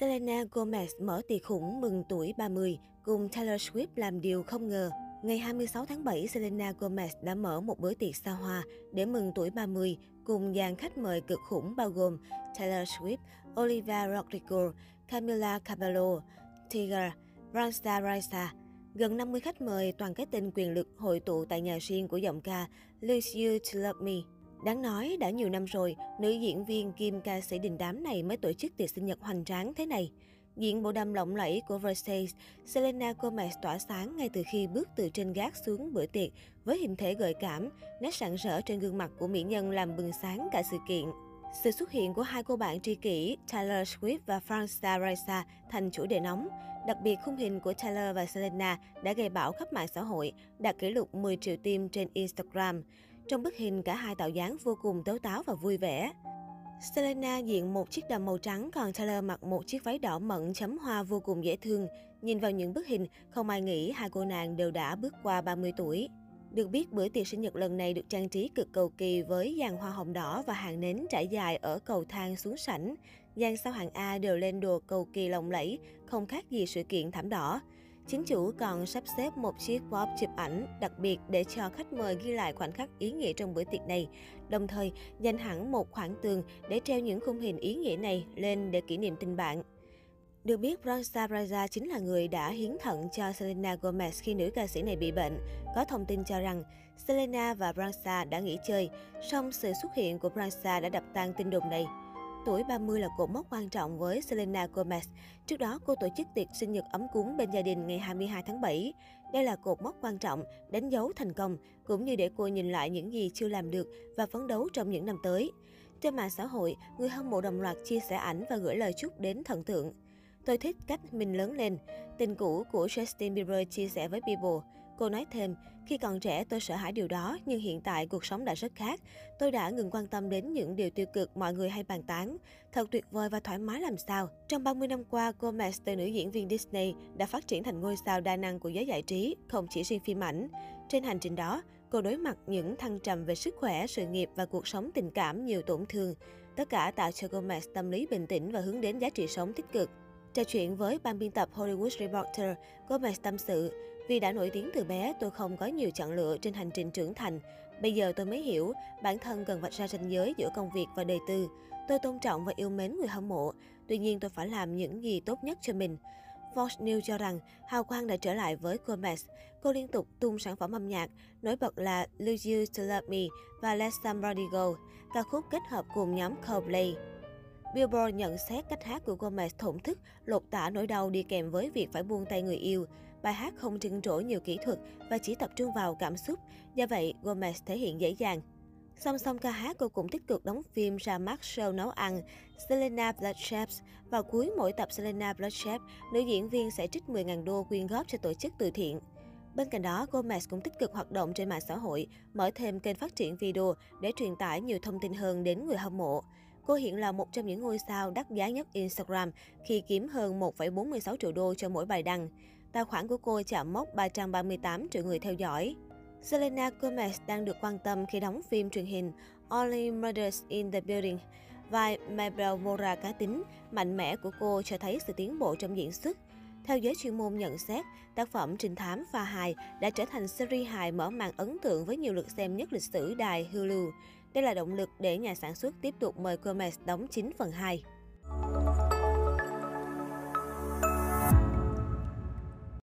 Selena Gomez mở tiệc khủng mừng tuổi 30 cùng Taylor Swift làm điều không ngờ. Ngày 26 tháng 7, Selena Gomez đã mở một bữa tiệc xa hoa để mừng tuổi 30 cùng dàn khách mời cực khủng bao gồm Taylor Swift, Olivia Rodrigo, Camila Cabello, Tiger, Bransta Raisa. Gần 50 khách mời toàn cái tên quyền lực hội tụ tại nhà riêng của giọng ca Lose You To Love Me. Đáng nói, đã nhiều năm rồi, nữ diễn viên kim ca sĩ đình đám này mới tổ chức tiệc sinh nhật hoành tráng thế này. Diện bộ đầm lộng lẫy của Versace, Selena Gomez tỏa sáng ngay từ khi bước từ trên gác xuống bữa tiệc với hình thể gợi cảm, nét sẵn rỡ trên gương mặt của mỹ nhân làm bừng sáng cả sự kiện. Sự xuất hiện của hai cô bạn tri kỷ Taylor Swift và Franca Raisa thành chủ đề nóng. Đặc biệt, khung hình của Taylor và Selena đã gây bão khắp mạng xã hội, đạt kỷ lục 10 triệu tim trên Instagram. Trong bức hình, cả hai tạo dáng vô cùng tếu táo và vui vẻ. Selena diện một chiếc đầm màu trắng, còn Taylor mặc một chiếc váy đỏ mận chấm hoa vô cùng dễ thương. Nhìn vào những bức hình, không ai nghĩ hai cô nàng đều đã bước qua 30 tuổi. Được biết, bữa tiệc sinh nhật lần này được trang trí cực cầu kỳ với dàn hoa hồng đỏ và hàng nến trải dài ở cầu thang xuống sảnh. Dàn sao hàng A đều lên đồ cầu kỳ lộng lẫy, không khác gì sự kiện thảm đỏ. Chính chủ còn sắp xếp một chiếc pop chụp ảnh đặc biệt để cho khách mời ghi lại khoảnh khắc ý nghĩa trong bữa tiệc này. Đồng thời, dành hẳn một khoảng tường để treo những khung hình ý nghĩa này lên để kỷ niệm tình bạn. Được biết, Bronsa Raja chính là người đã hiến thận cho Selena Gomez khi nữ ca sĩ này bị bệnh. Có thông tin cho rằng Selena và Bronsa đã nghỉ chơi, song sự xuất hiện của Bronsa đã đập tan tin đồn này. Tuổi 30 là cột mốc quan trọng với Selena Gomez. Trước đó, cô tổ chức tiệc sinh nhật ấm cúng bên gia đình ngày 22 tháng 7. Đây là cột mốc quan trọng, đánh dấu thành công, cũng như để cô nhìn lại những gì chưa làm được và phấn đấu trong những năm tới. Trên mạng xã hội, người hâm mộ đồng loạt chia sẻ ảnh và gửi lời chúc đến thần tượng. Tôi thích cách mình lớn lên. Tình cũ của Justin Bieber chia sẻ với People. Cô nói thêm, khi còn trẻ tôi sợ hãi điều đó, nhưng hiện tại cuộc sống đã rất khác. Tôi đã ngừng quan tâm đến những điều tiêu cực mọi người hay bàn tán. Thật tuyệt vời và thoải mái làm sao. Trong 30 năm qua, Gomez từ nữ diễn viên Disney đã phát triển thành ngôi sao đa năng của giới giải trí, không chỉ riêng phim ảnh. Trên hành trình đó, cô đối mặt những thăng trầm về sức khỏe, sự nghiệp và cuộc sống tình cảm nhiều tổn thương. Tất cả tạo cho Gomez tâm lý bình tĩnh và hướng đến giá trị sống tích cực. Trò chuyện với ban biên tập Hollywood Reporter, Gomez tâm sự, vì đã nổi tiếng từ bé, tôi không có nhiều chọn lựa trên hành trình trưởng thành. Bây giờ tôi mới hiểu, bản thân cần vạch ra ranh giới giữa công việc và đời tư. Tôi tôn trọng và yêu mến người hâm mộ, tuy nhiên tôi phải làm những gì tốt nhất cho mình. Fox News cho rằng hào quang đã trở lại với Gomez. Cô liên tục tung sản phẩm âm nhạc, nổi bật là Lose You to Love Me và Let Somebody Go, ca khúc kết hợp cùng nhóm Coldplay. Billboard nhận xét cách hát của Gomez thổn thức, lột tả nỗi đau đi kèm với việc phải buông tay người yêu. Bài hát không trưng trổ nhiều kỹ thuật và chỉ tập trung vào cảm xúc, do vậy Gomez thể hiện dễ dàng. Song song ca hát, cô cũng tích cực đóng phim ra mắt show nấu ăn Selena Blood Chefs. Vào cuối mỗi tập Selena Blood Chef, nữ diễn viên sẽ trích 10.000 đô quyên góp cho tổ chức từ thiện. Bên cạnh đó, Gomez cũng tích cực hoạt động trên mạng xã hội, mở thêm kênh phát triển video để truyền tải nhiều thông tin hơn đến người hâm mộ. Cô hiện là một trong những ngôi sao đắt giá nhất Instagram khi kiếm hơn 1,46 triệu đô cho mỗi bài đăng. Tài khoản của cô chạm mốc 338 triệu người theo dõi. Selena Gomez đang được quan tâm khi đóng phim truyền hình Only Murders in the Building. Vai Mabel Mora cá tính, mạnh mẽ của cô cho thấy sự tiến bộ trong diễn xuất. Theo giới chuyên môn nhận xét, tác phẩm Trinh thám pha hài đã trở thành series hài mở màn ấn tượng với nhiều lượt xem nhất lịch sử đài Hulu. Đây là động lực để nhà sản xuất tiếp tục mời Gomez đóng 9 phần 2.